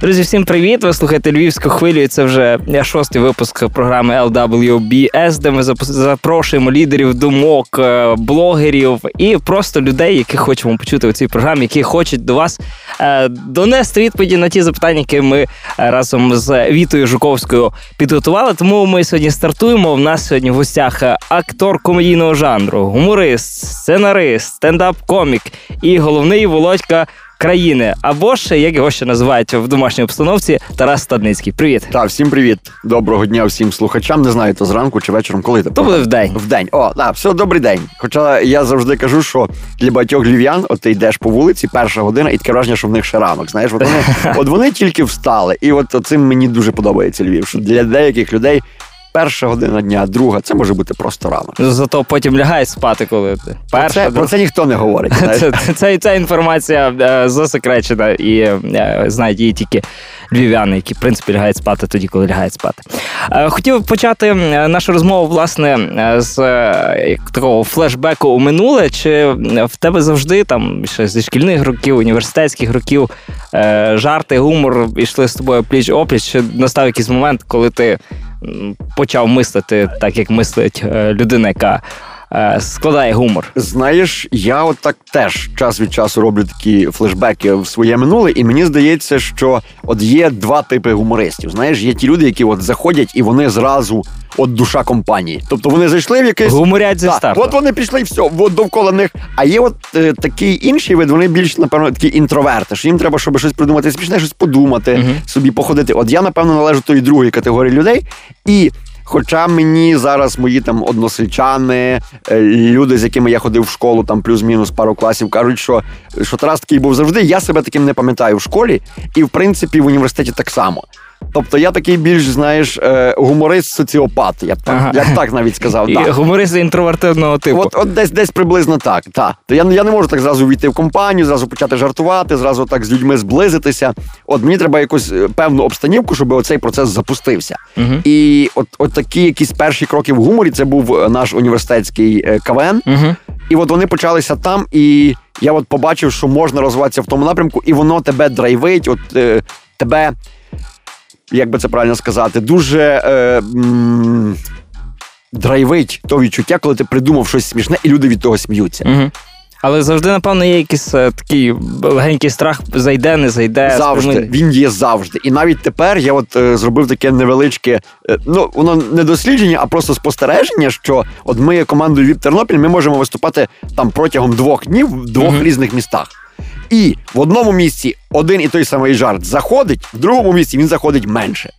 Друзі, всім привіт! Ви слухаєте Львівську хвилю. і Це вже шостий випуск програми LWBS, де ми запрошуємо лідерів думок, е, блогерів і просто людей, яких хочемо почути у цій програмі, які хочуть до вас е, донести відповіді на ті запитання, які ми е, разом з Вітою Жуковською підготували. Тому ми сьогодні стартуємо. У нас сьогодні в гостях актор комедійного жанру, гуморист, сценарист, стендап-комік і головний Володька країни, або ж як його ще називають в домашній обстановці, Тарас Стадницький. Привіт, Так, всім привіт, доброго дня всім слухачам. Не знаю, то зранку чи вечором, коли то буде в день. В день. О, так, все, добрий день. Хоча я завжди кажу, що для багатьох львів'ян, от ти йдеш по вулиці, перша година, і таке враження, що в них ще ранок. Знаєш, от вони, от вони тільки встали, і от цим мені дуже подобається Львів. Що для деяких людей перша година дня, друга це може бути просто ранок. Ну, зато потім лягають спати, коли ти перша. Про це, про це ніхто не говорить. Це, це, Ця інформація е, засекречена і е, знають її тільки львів'яни, які в принципі лягають спати тоді, коли лягають спати. Е, хотів почати нашу розмову власне з такого флешбеку у минуле. Чи в тебе завжди там ще зі шкільних років, університетських років жарти, гумор йшли з тобою пліч опліч? Чи настав якийсь момент, коли ти почав мислити так, як мислить е, людина, яка е, складає гумор. Знаєш, я от так теж час від часу роблю такі флешбеки в своє минуле, і мені здається, що от є два типи гумористів. Знаєш, є ті люди, які от заходять і вони зразу от душа компанії. Тобто вони зайшли в якесь гуморять зі старту. От вони пішли і все, от довкола них. А є от е, такий інший вид, вони більш, напевно, такі інтроверти. що Їм треба, щоб щось придумати смішне, щось подумати, uh собі походити. От я, напевно, належу тої другої категорії людей. І Хоча мені зараз мої там односельчани, е, люди, з якими я ходив в школу, там плюс-мінус пару класів, кажуть, що що Тарас такий був завжди. Я себе таким не пам'ятаю в школі, і в принципі в університеті так само. Тобто я такий більш, знаєш, е, гуморист-соціопат, я б так, ага. я б так навіть сказав. І да. Гуморист інтровертивного типу. От от десь десь приблизно так. Та. То я я не можу так зразу війти в компанію, зразу почати жартувати, зразу так з людьми зблизитися. От мені треба якусь е, певну обстанівку, щоб оцей процес запустився. Угу. І от от такі якісь перші кроки в гуморі це був е, наш університетський КВН. Угу. І от вони почалися там, і я от побачив, що можна розвиватися в тому напрямку, і воно тебе драйвить, от е, тебе як би це правильно сказати, дуже е, м- драйвить то відчуття, коли ти придумав щось смішне, і люди від того сміються. Угу. Але завжди, напевно, є якийсь е, такий легенький страх, зайде, не зайде. Завжди. Він є завжди. І навіть тепер я от е, зробив таке невеличке, е, ну воно не дослідження, а просто спостереження, що от ми командою Віп Тернопіль ми можемо виступати там протягом двох днів в двох mm різних містах. І в одному місці один і той самий жарт заходить, в другому місці він заходить менше.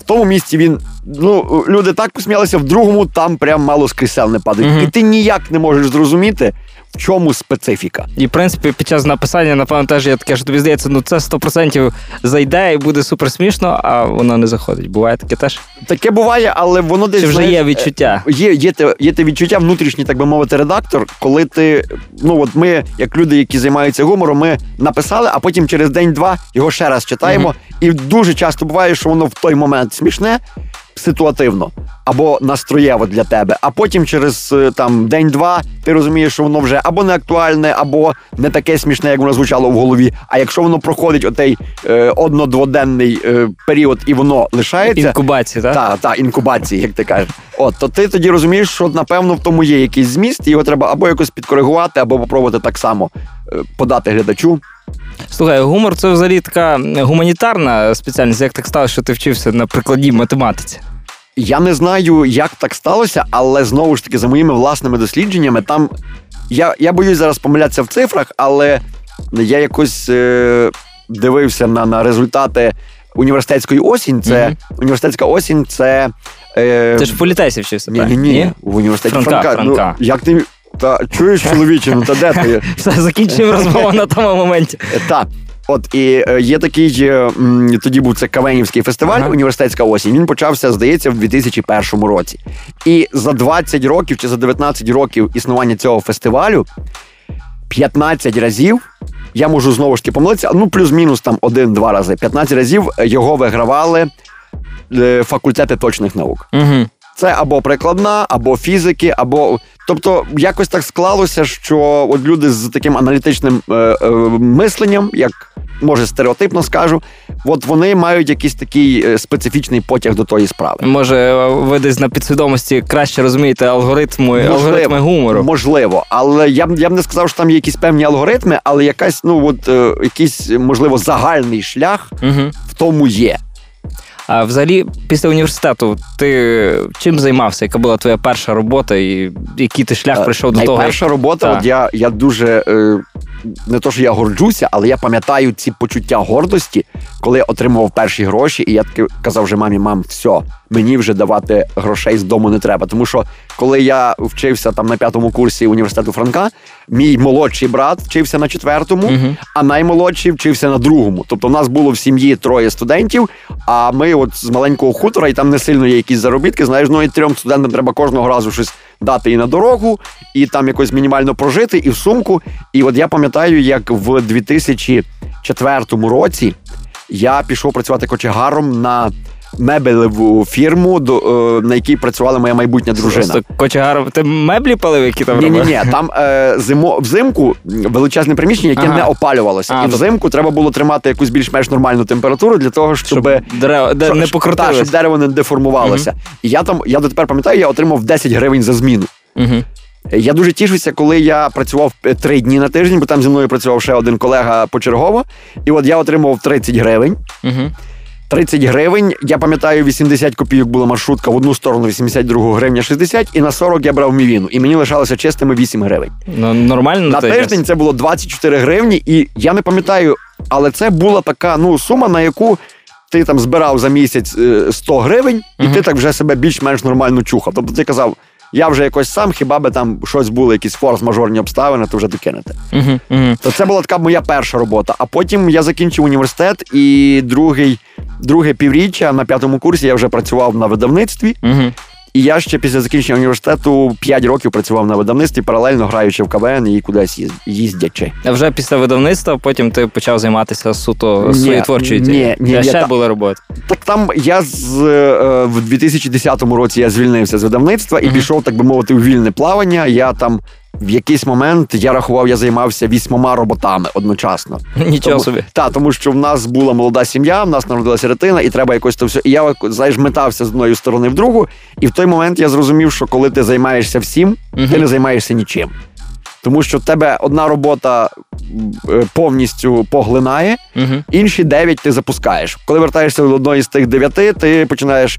В тому місці він, ну, люди так посміялися, в другому там прям мало з крісел не падають. Угу. І ти ніяк не можеш зрозуміти, в чому специфіка. І в принципі, під час написання, напевно, теж є таке, що тобі здається, ну це 100% зайде і буде супер смішно, а воно не заходить. Буває таке теж? Таке буває, але воно десь. Чи вже знаєш, є відчуття? Е, є є, те, є те відчуття, внутрішній, так би мовити, редактор, коли ти. Ну от ми, як люди, які займаються гумором, ми написали, а потім через день-два його ще раз читаємо. Угу. І дуже часто буває, що воно в той момент смішне ситуативно або настроєво для тебе, а потім через е, там день-два ти розумієш, що воно вже або не актуальне, або не таке смішне, як воно звучало в голові. А якщо воно проходить отей е, одно-дводенний е, період і воно лишається інкубації, так? Так, та, інкубації, як ти кажеш. От то ти тоді розумієш, що напевно в тому є якийсь зміст, і його треба або якось підкоригувати, або попробувати так само е, подати глядачу. Слухай, гумор це взагалі така гуманітарна спеціальність. Як так сталося, що ти вчився на прикладній математиці? Я не знаю, як так сталося, але знову ж таки, за моїми власними дослідженнями, там я я боюсь зараз помилятися в цифрах, але я якось е, дивився на на результати університетської осінь. Це mm університетська осінь, це. Е, Ти ж в політесі вчився, ні, ні, ні, в університеті Франка. Франка. Франка. Ну, як ти та чуєш чоловіче, ну та де ти? Все, закінчуємо розмову на тому моменті. Так. От і е, є такий тоді був це Кавенівський фестиваль, ага. університетська осінь. Він почався, здається, в 2001 році. І за 20 років чи за 19 років існування цього фестивалю 15 разів. Я можу знову ж таки помилитися, ну плюс-мінус там один-два рази. 15 разів його вигравали е, факультети точних наук. Угу. Це або прикладна, або фізики, або. Тобто, якось так склалося, що от люди з таким аналітичним е, е, мисленням, як може стереотипно скажу, от вони мають якийсь такий е, специфічний потяг до тої справи. Може, ви десь на підсвідомості краще розумієте алгоритми, алгоритми гумору? Можливо, але я б я б не сказав, що там є якісь певні алгоритми, але якась, ну от е, якийсь, можливо, загальний шлях угу. в тому є. А взагалі, після університету ти чим займався? Яка була твоя перша робота, і який ти шлях е, прийшов до того? Перша робота, от я я дуже е, не то, що я горджуся, але я пам'ятаю ці почуття гордості, коли я отримував перші гроші, і я таки казав вже мамі, мам, все, мені вже давати грошей з дому не треба. Тому що коли я вчився там на п'ятому курсі університету Франка, мій молодший брат вчився на четвертому, uh а наймолодший вчився на другому. Тобто, в нас було в сім'ї троє студентів. А ми, от з маленького хутора, і там не сильно є якісь заробітки. Знаєш, ну і трьом студентам треба кожного разу щось дати і на дорогу, і там якось мінімально прожити, і в сумку. І от я пам'ятаю, як в 2004 році я пішов працювати кочегаром на мебелеву фірму, до, е, на якій працювала моя майбутня дружина. Кочегар, ти меблі палив, які там ні, ні, ні. Там е, зимо взимку величезне приміщення, яке ага. не опалювалося, а, і взимку треба було тримати якусь більш-менш нормальну температуру для того, щоб, щоб дерево де, не покрутилось. щоб дерево не деформувалося. Угу. І я там, я дотепер пам'ятаю, я отримав 10 гривень за зміну. Угу. Я дуже тішуся, коли я працював три дні на тиждень, бо там зі мною працював ще один колега почергово. І от я отримав 30 гривень. Угу. 30 гривень. Я пам'ятаю, 80 копійок була маршрутка в одну сторону, 82 гривня 60, і на 40 я брав мівіну. І мені лишалося чистими 8 гривень. Ну, Нормально на тиждень час. це було 24 гривні, і я не пам'ятаю, але це була така ну сума, на яку. Ти там збирав за місяць 100 е, гривень, і uh ти так вже себе більш-менш нормально чухав. Тобто ти казав, я вже якось сам, хіба би там щось було, якісь форс-мажорні обставини, то вже докинете. Uh-huh, uh-huh. То це була така моя перша робота. А потім я закінчив університет, і другий, друге півріччя на п'ятому курсі я вже працював на видавництві. Uh-huh. І я ще після закінчення університету 5 років працював на видавництві, паралельно граючи в КВН і кудись їздячи. А вже після видавництва потім ти почав займатися суто своєю творчою Ні, ні, ще та... були роботи. Так там я з е, в 2010 році я звільнився з видавництва і uh-huh. пішов, так би мовити, у вільне плавання. Я там в якийсь момент я рахував, я займався вісьмома роботами одночасно. Нічого тому, собі. Так, тому що в нас була молода сім'я, в нас народилася ретина, і треба якось то все. І я знаєш, метався з одної сторони в другу. І в той момент я зрозумів, що коли ти займаєшся всім, угу. ти не займаєшся нічим. Тому що в тебе одна робота е, повністю поглинає, uh інші дев'ять ти запускаєш. Коли вертаєшся до одної з тих дев'яти, ти починаєш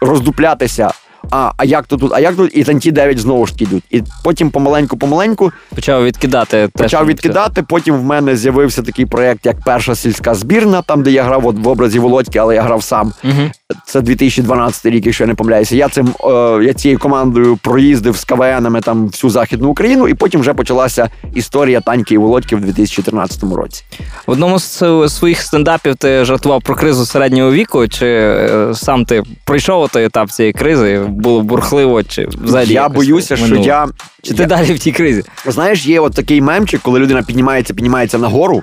роздуплятися а а як то тут, а як тут, і там ті дев'ять знову ж йдуть. І потім помаленьку-помаленьку почав відкидати. Почав відкидати. Потім в мене з'явився такий проєкт, як перша сільська збірна, там де я грав от в образі Володьки, але я грав сам. Угу. Це 2012 рік, якщо я не помиляюся. Я цим е, я цією командою проїздив з КВНами там всю західну Україну, і потім вже почалася історія таньки і Володьки в 2014 році. В одному з своїх стендапів ти жартував про кризу середнього віку, чи е, сам ти пройшов той етап цієї кризи? Було бурхливо, чи взагалі я боюся, минуло? що я чи я... ти далі в тій кризі? Знаєш, є от такий мемчик, коли людина піднімається, піднімається нагору,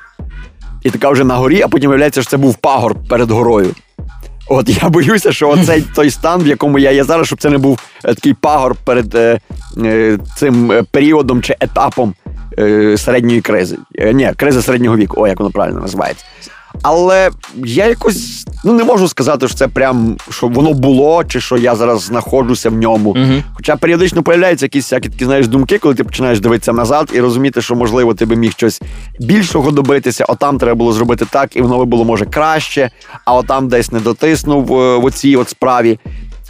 і така вже на горі, а потім виявляється, що це був пагор перед горою. От я боюся, що оцей той стан, в якому я є зараз, щоб це не був е, такий пагор перед е, е, цим е, періодом чи етапом е, середньої кризи. Е, ні, кризи середнього віку, о, як воно правильно називається. Але я якось ну не можу сказати, що це прям що воно було, чи що я зараз знаходжуся в ньому. uh Хоча періодично появляються якісь всякі такі знаєш думки, коли ти починаєш дивитися назад і розуміти, що можливо ти би міг щось більшого добитися, отам треба було зробити так, і воно би було може краще, а отам десь не дотиснув е, в оцій от справі.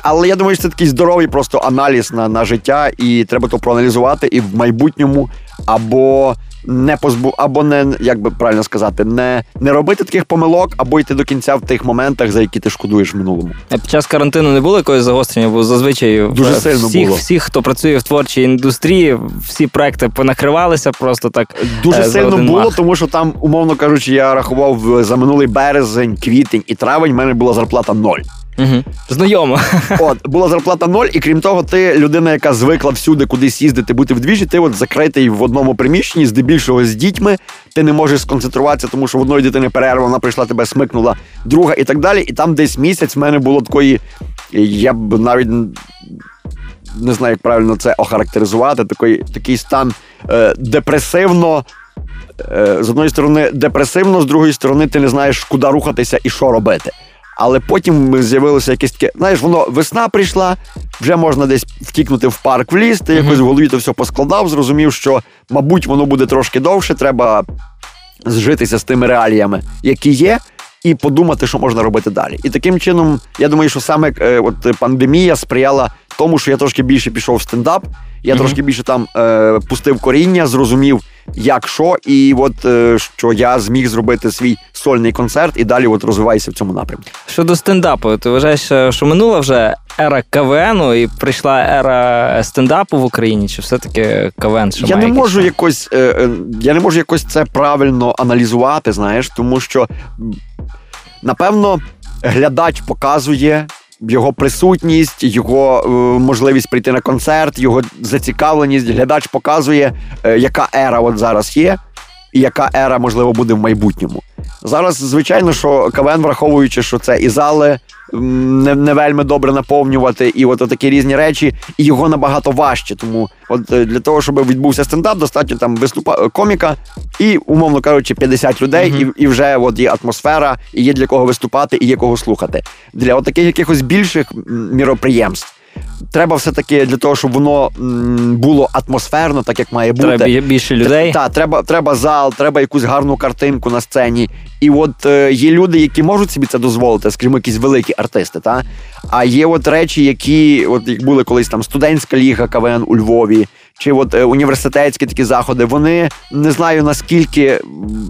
Але я думаю, що це такий здоровий просто аналіз на на життя, і треба то проаналізувати і в майбутньому або не позбу, або не як би правильно сказати, не не робити таких помилок, або йти до кінця в тих моментах, за які ти шкодуєш в минулому. А під час карантину не було якогось загострення, бо зазвичай дуже сильно всіх, було. всіх, хто працює в творчій індустрії, всі проекти понакривалися просто так. Дуже е, сильно було, мах. тому що там, умовно кажучи, я рахував за минулий березень, квітень і травень. в мене була зарплата ноль. Угу. Знайомо. От, була зарплата ноль, і крім того, ти людина, яка звикла всюди кудись їздити, бути вдвіжі, ти от закритий в одному приміщенні, здебільшого з дітьми, ти не можеш сконцентруватися, тому що в одної дитини перерва, вона прийшла, тебе смикнула, друга і так далі. І там десь місяць в мене було такої, я б навіть не знаю, як правильно це охарактеризувати, такий, такий стан е, депресивно. Е, з одної сторони, депресивно, з другої сторони, ти не знаєш, куди рухатися і що робити. Але потім з'явилося якесь таке, знаєш, воно весна прийшла, вже можна десь втікнути в парк в ліс, ти якось в голові то все поскладав, зрозумів, що, мабуть, воно буде трошки довше, треба зжитися з тими реаліями, які є, і подумати, що можна робити далі. І таким чином, я думаю, що саме е, от пандемія сприяла тому, що я трошки більше пішов в стендап, я mm-hmm. трошки більше там е, пустив коріння, зрозумів, як що, і от е, що я зміг зробити свій сольний концерт і далі от розвиваюся в цьому напрямку. Щодо стендапу, ти вважаєш, що минула вже ера КВНу і прийшла ера стендапу в Україні? Чи все-таки КВН? Що я має не можу якось, е, е, я не можу якось це правильно аналізувати, знаєш, тому що напевно глядач показує його присутність, його е, можливість прийти на концерт, його зацікавленість. Глядач показує, е, яка ера от зараз є, і яка ера можливо буде в майбутньому. Зараз, звичайно, що КВН, враховуючи, що це і зали не не вельми добре наповнювати, і от такі різні речі, і його набагато важче. Тому от е, для того, щоб відбувся стендап, достатньо там виступа е, коміка, і, умовно кажучи, 50 людей, mm-hmm. і і вже от є атмосфера, і є для кого виступати, і є кого слухати. Для от таких якихось більших міроприємств треба все-таки для того, щоб воно було атмосферно, так як має бути. Треба більше людей. Так, треба треба зал, треба якусь гарну картинку на сцені. І от е, є люди, які можуть собі це дозволити, скажімо, якісь великі артисти. Та? А є от речі, які от як були колись там студентська ліга КВН у Львові, чи от е, університетські такі заходи, вони не знаю наскільки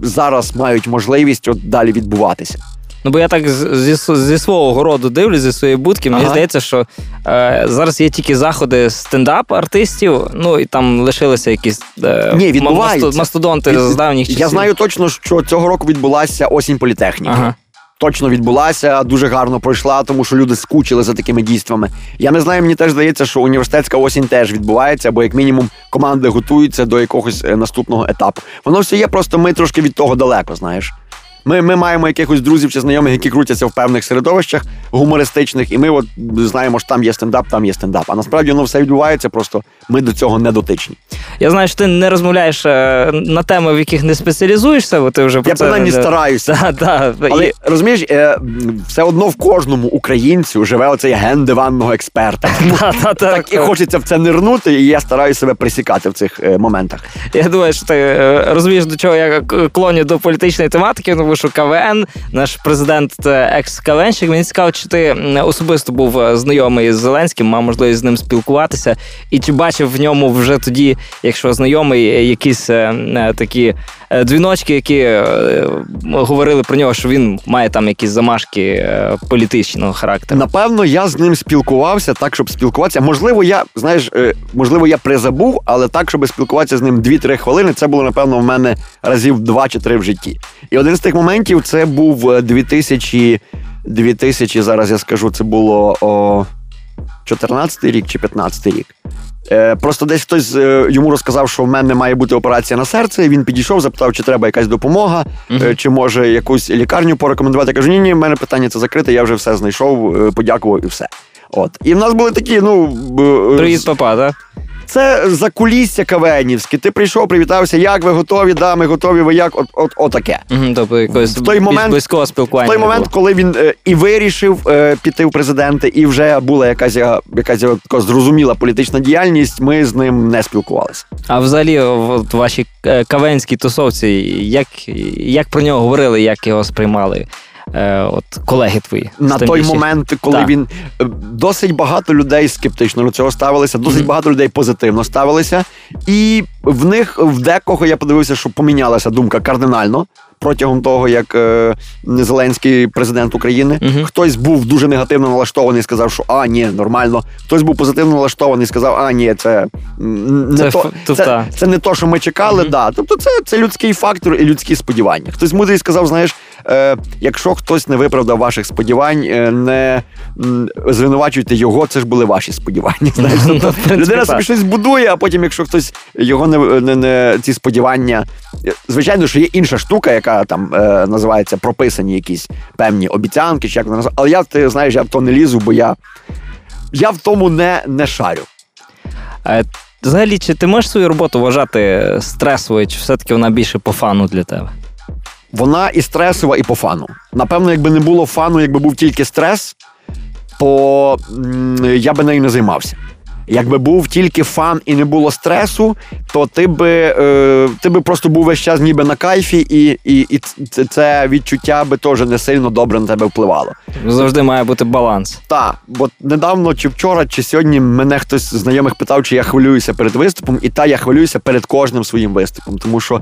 зараз мають можливість от далі відбуватися. Ну, бо я так зі зі свого городу дивлюсь, зі своєї будки. Мені ага. здається, що е, зараз є тільки заходи стендап-артистів, ну і там лишилися якісь е, Ні, мастодонти Від... з давніх часів. Я знаю точно, що цього року відбулася осінь політехніки. Ага. Точно відбулася, дуже гарно пройшла, тому що люди скучили за такими дійствами. Я не знаю, мені теж здається, що університетська осінь теж відбувається, бо як мінімум команди готуються до якогось е, наступного етапу. Воно все є, просто ми трошки від того далеко, знаєш. Ми ми маємо якихось друзів чи знайомих, які крутяться в певних середовищах гумористичних, і ми от знаємо, що там є стендап, там є стендап. А насправді воно все відбувається, просто ми до цього не дотичні. Я знаю, що ти не розмовляєш е, на теми, в яких не спеціалізуєшся, бо ти вже Я принаймні не... стараюся. Да, да. Але і... розумієш, е, все одно в кожному українцю живе оцей ген диванного експерта. Да, так і хочеться в це нирнути, і я стараюся себе присікати в цих е, моментах. Я думаю, що ти розумієш, до чого я клоню до політичної тематики. Що КВН, наш президент, екс-КВНщик, мені цікаво, чи ти особисто був е, знайомий з Зеленським, мав можливість з ним спілкуватися, і чи бачив в ньому вже тоді, якщо знайомий, е, якісь е, такі дзвіночки, які говорили про нього, що він має там якісь замашки політичного характеру. Напевно, я з ним спілкувався так, щоб спілкуватися. Можливо, я знаєш, можливо, я призабув, але так, щоб спілкуватися з ним 2-3 хвилини, це було напевно в мене разів 2 чи 3 в житті. І один з тих моментів це був 2000, е, 2000 зараз я скажу, це було о, 14 рік чи 15 рік. Е, Просто десь хтось е, йому розказав, що в мене має бути операція на серце. Він підійшов, запитав, чи треба якась допомога, uh-huh. чи може якусь лікарню порекомендувати. Я кажу, ні, ні, в мене питання це закрите, я вже все знайшов, подякував і все. От. І в нас були такі, ну. Привіт, папа, так? Це закулісся кавенівське. Ти прийшов, привітався, як ви готові? Да, ми готові, ви як от, от, отаке. Угу, тобто якось в той момент, близького спілкування. В той момент, коли він е, і вирішив е, піти в президенти, і вже була якась якась така зрозуміла політична діяльність, ми з ним не спілкувалися. А взагалі, в вашій е, кавенській тусовці, як, як про нього говорили, як його сприймали? Е, от колеги твої на той момент, коли так. він е, досить багато людей скептично до цього ставилися, досить mm-hmm. багато людей позитивно ставилися, і в них в декого я подивився, що помінялася думка кардинально протягом того, як е, Зеленський президент України. uh Хтось був дуже негативно налаштований, сказав, що а, ні, нормально. Хтось був позитивно налаштований, сказав, а ні, це не це, то, це, це не то, що ми чекали. uh Да. Тобто, це це людський фактор і людські сподівання. Хтось мудрий сказав, знаєш, е, якщо хтось не виправдав ваших сподівань, е, не м, звинувачуйте його, це ж були ваші сподівання. Знаєш, тобто, людина собі щось будує, а потім, якщо хтось його не, не, не ці сподівання. Звичайно, що є інша штука, яка там е, називається прописані якісь певні обіцянки, чи як вона називається. Але я ти знаєш, я в то не лізу, бо я, я в тому не, не шарю. Е, Взагалі, чи ти можеш свою роботу вважати стресовою, чи все-таки вона більше по фану для тебе? Вона і стресова, і по фану. Напевно, якби не було фану, якби був тільки стрес, то я би нею не займався. Якби був тільки фан і не було стресу, то ти би, е, ти би просто був весь час ніби на кайфі, і, і, і це, відчуття би теж не сильно добре на тебе впливало. Завжди має бути баланс. Так, бо недавно, чи вчора, чи сьогодні мене хтось з знайомих питав, чи я хвилююся перед виступом, і та я хвилююся перед кожним своїм виступом, тому що.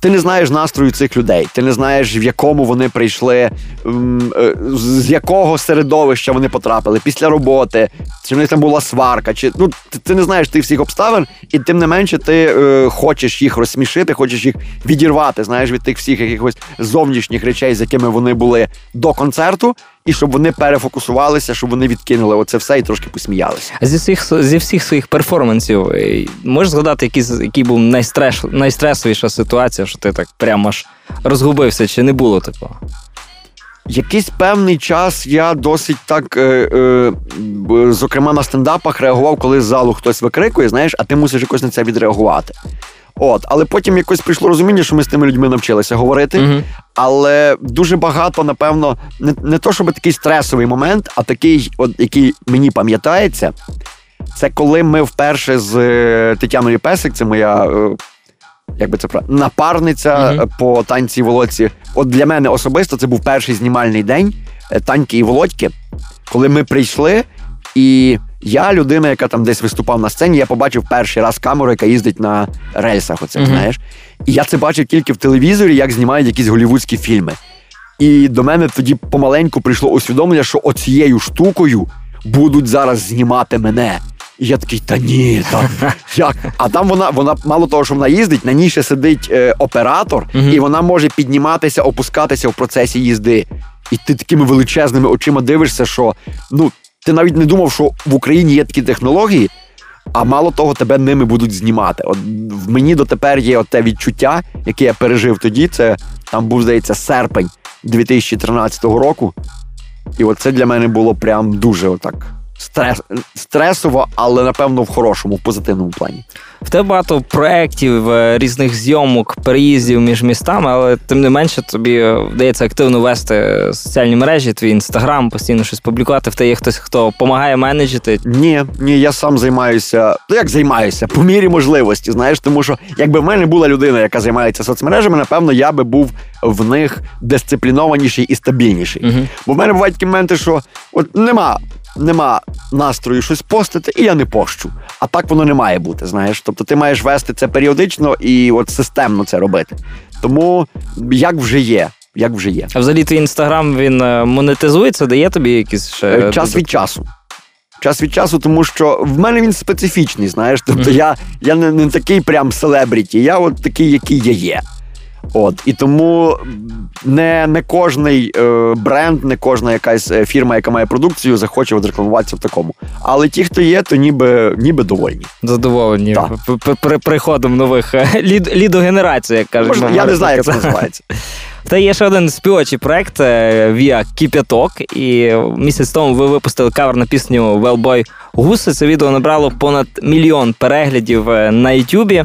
Ти не знаєш настрою цих людей, ти не знаєш, в якому вони прийшли, е, з якого середовища вони потрапили після роботи, чи в них там була сварка, чи ну ти не знаєш тих всіх обставин, і тим не менше ти е, хочеш їх розсмішити, хочеш їх відірвати, знаєш, від тих всіх якихось зовнішніх речей, з якими вони були до концерту, і щоб вони перефокусувалися, щоб вони відкинули оце все і трошки посміялися. А зі всіх, зі всіх своїх перформансів е, можеш згадати, який, який був найстрес, найстресовіша ситуація, що ти так прямо аж розгубився, чи не було такого? Якийсь певний час я досить так, е, е, зокрема на стендапах, реагував, коли з залу хтось викрикує, знаєш, а ти мусиш якось на це відреагувати. От, але потім якось прийшло розуміння, що ми з тими людьми навчилися говорити. Мгм. Але дуже багато, напевно, не, не то, щоб такий стресовий момент, а такий, от, який мені пам'ятається, це коли ми вперше з е, Тетяною Песик, це моя. е, Як би це правильно, напарниця е, по танці і Володці. От для мене особисто це був перший знімальний день е, таньки і Володьки, коли ми прийшли, і я, людина, яка там десь виступав на сцені, я побачив перший раз камеру, яка їздить на рельсах. Оце, Мгм. знаєш. І я це бачив тільки в телевізорі, як знімають якісь голівудські фільми. І до мене тоді помаленьку прийшло усвідомлення, що оцією штукою будуть зараз знімати мене. І я такий, та ні, та як? А там вона, вона мало того, що вона їздить, на ній ще сидить е, оператор, Мгм. і вона може підніматися, опускатися в процесі їзди. І ти такими величезними очима дивишся, що ну ти навіть не думав, що в Україні є такі технології, а мало того, тебе ними будуть знімати. От в мені дотепер є те відчуття, яке я пережив тоді. Це там був, здається, серпень 2013 року. І от це для мене було прям дуже отак стрес, стресово, але напевно в хорошому, в позитивному плані. В тебе багато проєктів, е, різних зйомок, переїздів між містами, але тим не менше тобі е, вдається активно вести соціальні мережі, твій інстаграм, постійно щось публікувати. В тебе є хтось, хто допомагає менеджити. Ні, ні, я сам займаюся. Ну як займаюся? По мірі можливості, знаєш, тому що якби в мене була людина, яка займається соцмережами, напевно, я би був в них дисциплінованіший і стабільніший. Угу. Бо в мене бувають такі моменти, що от нема, нема настрою щось постити, і я не пощу. А так воно не має бути, знаєш. Тобто ти маєш вести це періодично і от системно це робити. Тому як вже є, як вже є. А взагалі твій інстаграм він е, монетизується, дає тобі якісь ще Е, Час від часу. Час від часу, тому що в мене він специфічний, знаєш. Тобто Мгм. я, я не, не такий прям селебріті, я от такий, який я є. От і тому не, не кожний е, бренд, не кожна якась е, фірма, яка має продукцію, захоче от рекламуватися в такому. Але ті, хто є, то ніби, ніби довольні. задоволені при приходом нових е, лід, лідогенерацій, як кажуть. Можна, я не знаю, як це називається. Та є ще один співочий проект е, Via Кіп'яток. І місяць тому ви випустили кавер на пісню Велбой Гуси. Це відео набрало понад мільйон переглядів на Ютубі.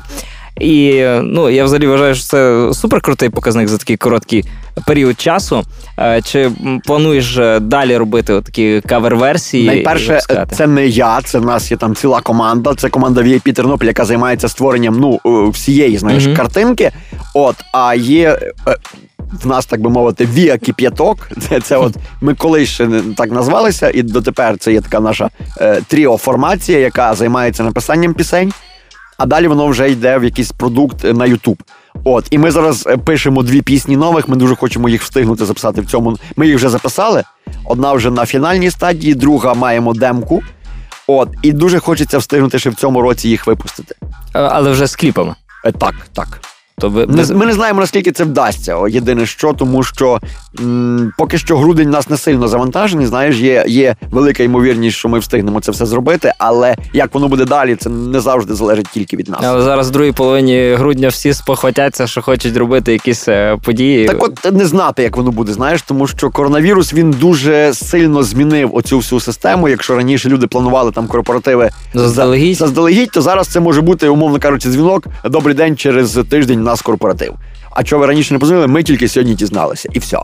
І ну, я взагалі вважаю, що це суперкрутий показник за такий короткий період часу. Е, Чи плануєш е, далі робити такі кавер-версії? Найперше, це не я, це в нас є там ціла команда. Це команда VIP Тернопіль, яка займається створенням ну е, всієї знаєш Мгм. картинки. От, а є. В нас, так би мовити, Віа Кіп'яток. Це, це от ми колись ще так назвалися, і дотепер це є така наша е, тріо-формація, яка займається написанням пісень, а далі воно вже йде в якийсь продукт е, на Ютуб. От, і ми зараз е, пишемо дві пісні нових. Ми дуже хочемо їх встигнути записати в цьому. Ми їх вже записали. Одна вже на фінальній стадії, друга маємо демку. От, і дуже хочеться встигнути ще в цьому році їх випустити. Але вже з кліпами. Е, так, так. Тобто, ви не, ми не знаємо наскільки це вдасться. О, Єдине що, тому що м, поки що грудень нас не сильно завантажений. Знаєш, є є велика ймовірність, що ми встигнемо це все зробити, але як воно буде далі, це не завжди залежить тільки від нас. Але зараз в другій половині грудня всі спохватяться, що хочуть робити якісь е, події. Так, от не знати, як воно буде, знаєш, тому що коронавірус він дуже сильно змінив оцю всю систему. Якщо раніше люди планували там корпоративи заздалегідь, заздалегідь, то зараз це може бути, умовно кажучи, дзвінок. Добрий день через тиждень нас корпоратив. А чого ви раніше не позвонили, ми тільки сьогодні дізналися, і все.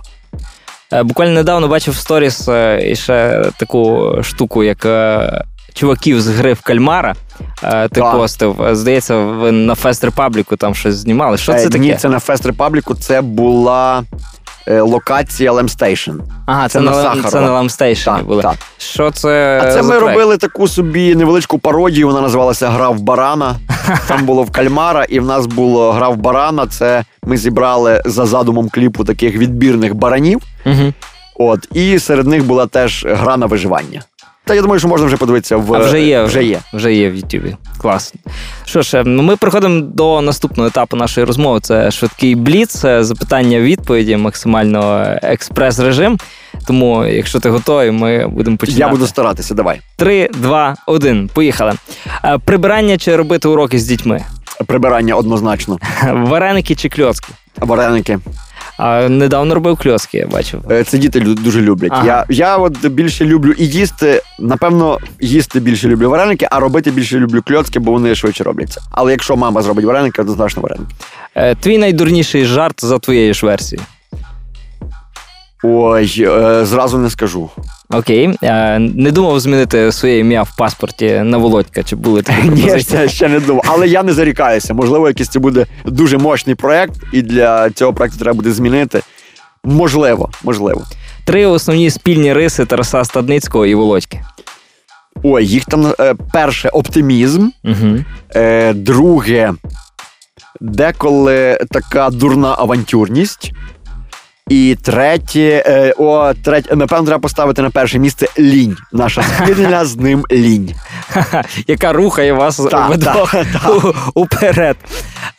Буквально недавно бачив в stories е, ще таку штуку, як е, чуваків з гри в кальмара. Е, ти так. постив. Здається, ви на Fest Republic у там щось знімали. Що це таке? Ні, це на Fest Republic у. Це була локація Lem Station. Ага, це, це на Сахарова. Це на Lem Station і були. Так. Що це? А це ми проект? робили таку собі невеличку пародію. Вона називалася Гра в барана. Там було в кальмара, і в нас було гра в барана. Це ми зібрали за задумом кліпу таких відбірних баранів. Угу. От, і серед них була теж гра на виживання. Та я думаю, що можна вже подивитися в а вже є вже є. Вже є в Ютубі. Класно. Що ж, ну ми приходимо до наступного етапу нашої розмови. Це швидкий бліц, запитання-відповіді, максимально експрес-режим. Тому, якщо ти готовий, ми будемо починати. Я буду старатися. Давай. Три, два, один. Поїхали. Прибирання чи робити уроки з дітьми? Прибирання однозначно. Вареники чи кльоцки? Вареники. А недавно робив кльоски, я бачив. Це діти дуже люблять. Ага. Я я от більше люблю і їсти. Напевно, їсти більше люблю вареники, а робити більше люблю кльоски, бо вони швидше робляться. Але якщо мама зробить вареники, однозначно вареники. Е, твій найдурніший жарт за твоєю ж версією? Ой, е, зразу не скажу. Окей. Е, не думав змінити своє ім'я в паспорті на Володька, чи були такі пропозиції? Ні, ще не думав. Але я не зарікаюся. Можливо, якийсь це буде дуже мощний проект, і для цього проекту треба буде змінити. Можливо, можливо. Три основні спільні риси Тараса Стадницького і Володьки. Ой, їх там е, перше оптимізм. Угу. Е, Друге, деколи така дурна авантюрність. І третє, е, о, третє, напевно, треба поставити на перше місце лінь. Наша спільна з ним лінь. Яка рухає вас уперед.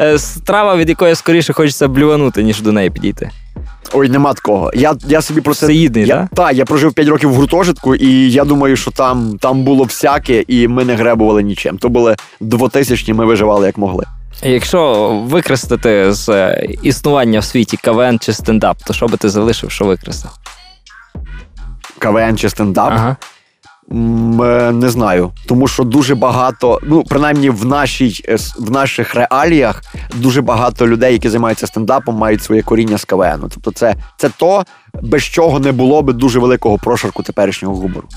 Е, страва, від якої скоріше хочеться блюванути, ніж до неї підійти. Ой, нема такого. Я я собі про це. Всеїдний, я, так? Так, я прожив 5 років в гуртожитку, і я думаю, що там там було всяке, і ми не гребували нічим. То були двотисячні, ми виживали як могли. Якщо використати з е, існування в світі КВН чи стендап, то що би ти залишив, що використав? КВН чи стендап? Ага. Е, не знаю, тому що дуже багато, ну принаймні в нашій е, в наших реаліях дуже багато людей, які займаються стендапом, мають своє коріння з КВН. Тобто, це це то, без чого не було би дуже великого прошарку теперішнього гумору.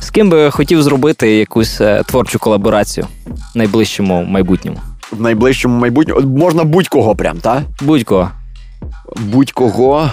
З ким би хотів зробити якусь творчу колаборацію в найближчому майбутньому? В найближчому майбутньому можна будь-кого прям, так? Будь-кого. Будь-кого.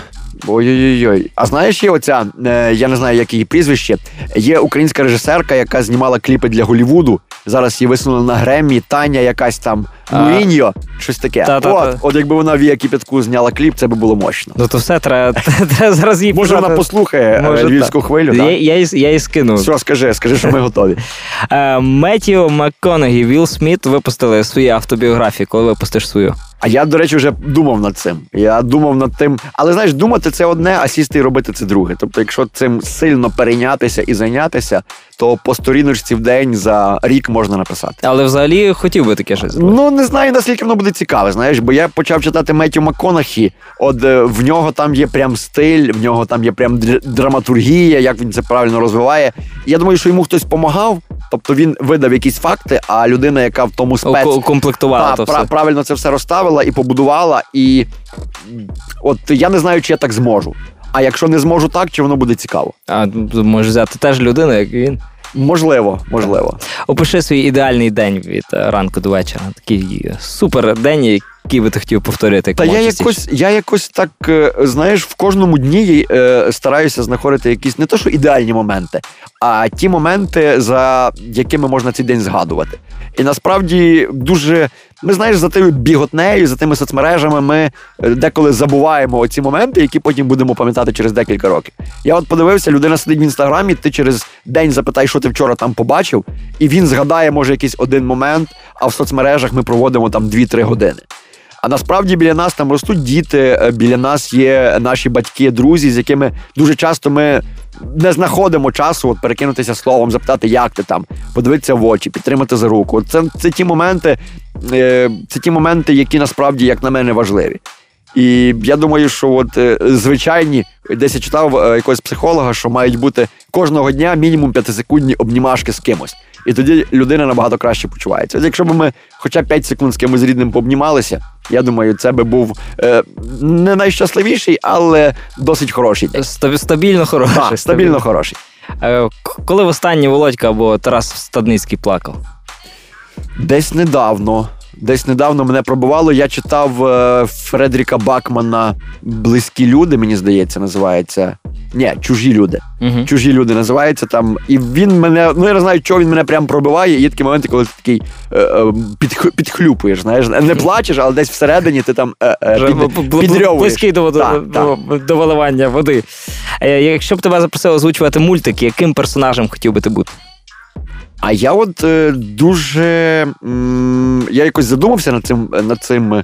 Ой-ой-ой. А знаєш, є оця, е, я не знаю, як її прізвище. Є українська режисерка, яка знімала кліпи для Голівуду. Зараз її висунули на Греммі, Таня якась там Муріньо, щось таке. Та-та-та. От, от якби вона Вія Кіпятку зняла кліп, це би було мощно. Ну то все треба треба зараз її Може, вона послухає е, львівську хвилю. Я, так? я, я, я їй скину. Все, скажи, скажи, що ми готові. Е, Меттіо МакКонегі, Вілл Сміт випустили свої автобіографії, коли випустиш свою. А я, до речі, вже думав над цим. Я думав над тим. Але знаєш, думати це одне, а сісти і робити це друге. Тобто, якщо цим сильно перейнятися і зайнятися, то по сторіночці в день за рік можна написати. Але взагалі хотів би таке щось. зробити. Ну не знаю наскільки воно буде цікаве. Знаєш, бо я почав читати Меттю Макконахі. От е, в нього там є прям стиль, в нього там є прям драматургія, як він це правильно розвиває. Я думаю, що йому хтось допомагав. Тобто він видав якісь факти, а людина, яка в тому спец... комплектувала та, то все. правильно це все розставила і побудувала. І от я не знаю, чи я так зможу. А якщо не зможу так, чи воно буде цікаво? А можеш взяти теж людину, як він. Можливо, можливо. Опиши свій ідеальний день від е, ранку до вечора. Такий супер день, який би ти хотів повторити. Та я якось, я якось так, е, знаєш, в кожному дні е, стараюся знаходити якісь не то, що ідеальні моменти, а ті моменти, за якими можна цей день згадувати. І насправді дуже. Ми знаєш, за тою біготнею, за тими соцмережами, ми е, деколи забуваємо оці моменти, які потім будемо пам'ятати через декілька років. Я от подивився, людина сидить в інстаграмі, ти через день запитай, що ти вчора там побачив, і він згадає, може, якийсь один момент, а в соцмережах ми проводимо там 2-3 години. А насправді біля нас там ростуть діти, е, біля нас є наші батьки, друзі, з якими дуже часто ми не знаходимо часу от перекинутися словом, запитати, як ти там, подивитися в очі, підтримати за руку. Це це ті моменти, е, це ті моменти, які насправді, як на мене, важливі. І я думаю, що от е, звичайні, десь я читав е, якогось психолога, що мають бути кожного дня мінімум п'ятисекундні обнімашки з кимось. І тоді людина набагато краще почувається. От Якщо б ми хоча б 5 секунд з кимось рідним пообнімалися, я думаю, це би був е, не найщасливіший, але досить хороший день. Стабільно хороший. Так, стабільно хороший. Е, коли в останній Володька або Тарас Стадницький плакав? Десь недавно. Десь недавно мене пробувало. Я читав е, Фредріка Бакмана Близькі люди, мені здається, називається. Ні, чужі люди. uh Чужі люди називається там. І він мене, ну я не знаю, чого він мене прям пробиває. Є такі моменти, коли ти такий е, е, під, підхлюпуєш. Знаєш, не плачеш, але десь всередині ти там е, е, під, підрьовуєш. Близький до, до, до, до виливання води. Е, якщо б тебе запросили озвучувати мультики, яким персонажем хотів би ти бути? А я от е, дуже м, я якось задумався над цим над цим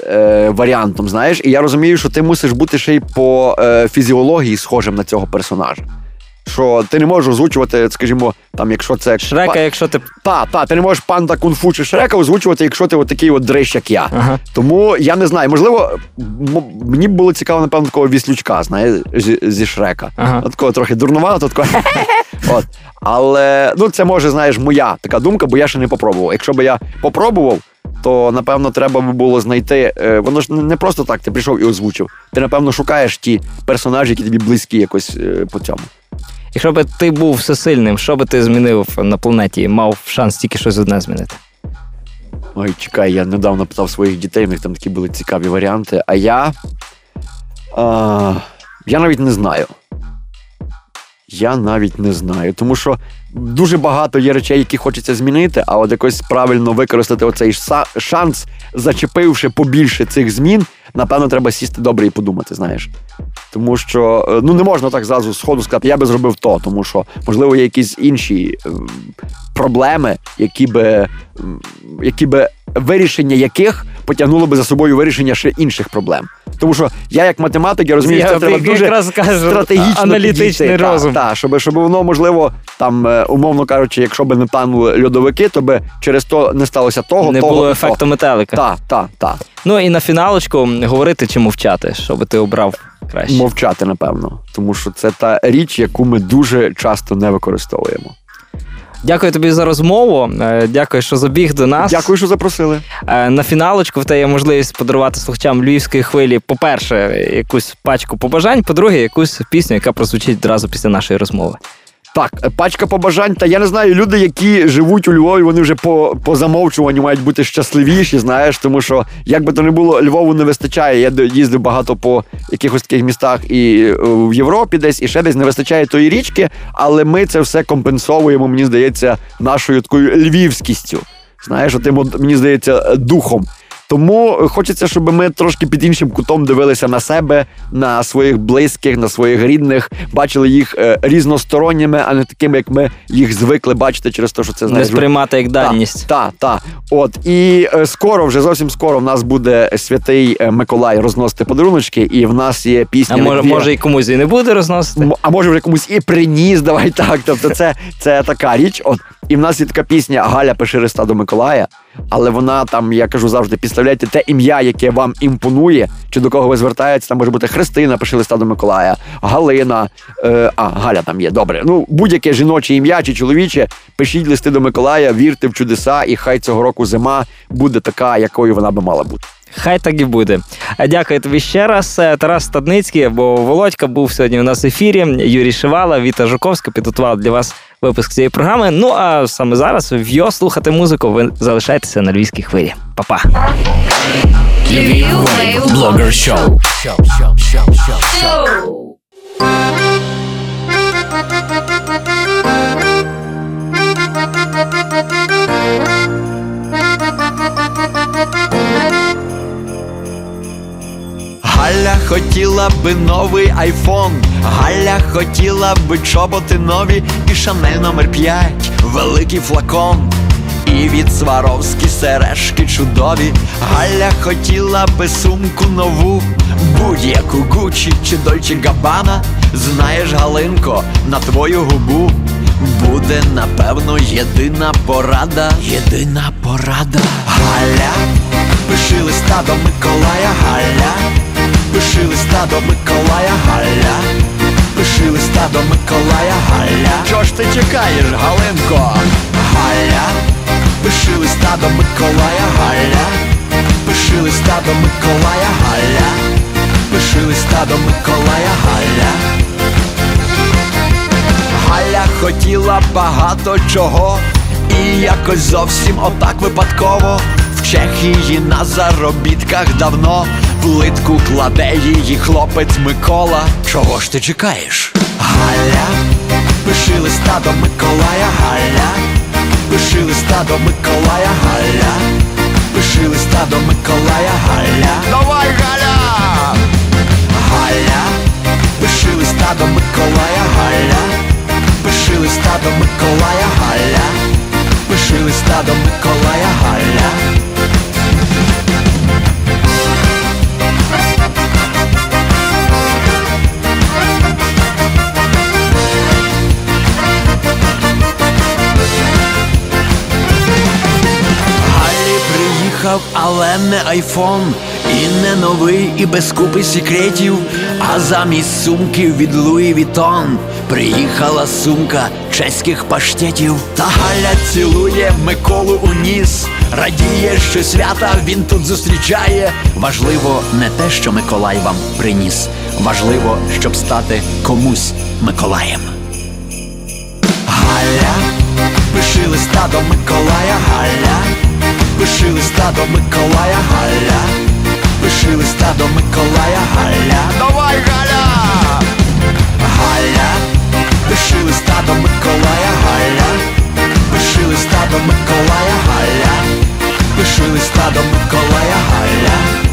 е, варіантом, знаєш, і я розумію, що ти мусиш бути ще й по е, фізіології схожим на цього персонажа. Що ти не можеш озвучувати, скажімо, там, якщо це Шрека, па... якщо ти. Та, та, ти не можеш панда кунг-фу чи Шрека озвучувати, якщо ти от такий от дрищ, як я. Ага. Тому я не знаю, можливо, мені було цікаво, напевно, такого віслючка, знаєш, зі, зі Шрека. Ага. От такого трохи дурнувато, такого. От. Але ну, це може, знаєш, моя така думка, бо я ще не попробував. Якщо б я попробував, то напевно треба би було знайти. Е, воно ж не просто так, ти прийшов і озвучив. Ти, напевно, шукаєш ті персонажі, які тобі близькі якось е, по цьому. Якщо б ти був всесильним, що би ти змінив на планеті? Мав шанс тільки щось одне змінити? Ой, чекай, я недавно питав своїх дітей, у них там такі були цікаві варіанти. А я. А, Я навіть не знаю. Я навіть не знаю, тому що дуже багато є речей, які хочеться змінити, а от якось правильно використати оцей шанс, зачепивши побільше цих змін, напевно, треба сісти добре і подумати, знаєш. Тому що е, ну не можна так зразу сходу сказати, я би зробив то, тому що, можливо, є якісь інші е, проблеми, які би, які би вирішення яких потягнуло би за собою вирішення ще інших проблем. Тому що я, як математик, я розумію, що це треба дуже кажу, стратегічно аналітичний підійти. розум. Так, та, щоб, щоб воно, можливо, там, е, умовно кажучи, якщо б не танули льодовики, то би через то не сталося того. Не того, було ефекту метелика. Так, так, так. Ну і на фіналочку говорити чи мовчати, що би ти обрав краще? Мовчати, напевно. Тому що це та річ, яку ми дуже часто не використовуємо. Дякую тобі за розмову. Е, дякую, що забіг до нас. Дякую, що запросили. Е, на фіналочку в тебе є можливість подарувати слухачам львівської хвилі, по-перше, якусь пачку побажань, по-друге, якусь пісню, яка прозвучить одразу після нашої розмови. Так, пачка побажань. Та я не знаю, люди, які живуть у Львові, вони вже по по замовчуванню мають бути щасливіші, знаєш, тому що як би то не було, Львову не вистачає. Я їздив багато по якихось таких містах і е, в Європі, десь і ще десь не вистачає тої річки, але ми це все компенсовуємо, мені здається, нашою такою львівськістю. Знаєш, тим, мені здається, духом. Тому хочеться, щоб ми трошки під іншим кутом дивилися на себе, на своїх близьких, на своїх рідних, бачили їх е, різносторонніми, а не такими, як ми їх звикли бачити через те, що це знаєш, Не сприймати як даність. Так, так. Та. От і е, скоро, вже зовсім скоро, в нас буде святий е, Миколай розносити подаруночки, і в нас є пісня. А може, може і комусь і не буде розносити? А може вже комусь і приніс, давай так. Тобто, це, це така річ. От і в нас є така пісня Галя пиши листа до Миколая, але вона там, я кажу завжди, підставляйте те ім'я, яке вам імпонує, чи до кого ви звертаєтесь. Там може бути Христина, пиши листа до Миколая, Галина. Е, а, Галя там є, добре. Ну, будь-яке жіноче ім'я чи чоловіче, пишіть листи до Миколая, вірте в чудеса, і хай цього року зима буде така, якою вона би мала бути. Хай так і буде. Дякую тобі ще раз. Е, Тарас Стадницький, бо Володька був сьогодні у нас в ефірі. Юрій Шивала, Віта Жуковська підготував для вас випуск цієї програми. Ну а саме зараз в його слухати музику. Ви залишайтеся на львівській хвилі. Па-па. Блогер шоу. Галя хотіла би новий айфон, Галя хотіла би чоботи нові і шанель номер 5 великий флакон. І від Сваровські сережки чудові. Галя хотіла би сумку нову, будь-яку Гучі чи Дольче Габана. Знаєш, Галинко, на твою губу буде напевно єдина порада. Єдина порада. Галя, пиши листа до Миколая, Галя, пиши листа до Миколая, Галя. Пиши листа до Миколая Галя. Чого ж ти чекаєш, Галинко? Галя, пиши листа до Миколая Галя. Пиши листа до Миколая Галя. Пиши листа до Миколая Галя. Хотіла багато чого, і якось зовсім отак випадково. В Чехії на заробітках давно плитку кладе її хлопець Микола. Чого ж ти чекаєш? Галя, пиши листа до Миколая, Галя, пиши листа до Миколая, Галя, пиши листа до Миколая, Галя. Давай, Галя! Галя, пиши листа до Миколая, Галя, пиши листа Миколая, Галя, пиши листа до Миколая, Галя. Галі приїхав, але не айфон, і не новий, і без купи секретів. А замість сумки від Louis Vuitton приїхала сумка чеських паштетів. Та Галя цілує Миколу у ніс, радіє, що свята він тут зустрічає. Важливо не те, що Миколай вам приніс, важливо, щоб стати комусь Миколаєм. Галя, пиши листа до Миколая, Галя, пиши листа до Миколая, Галя, Напиши стадо Миколая Галя. Давай Галя! Галя, пиши листа до Миколая Галя. Пиши листа до Миколая Галя. Пиши листа до Миколая Галя.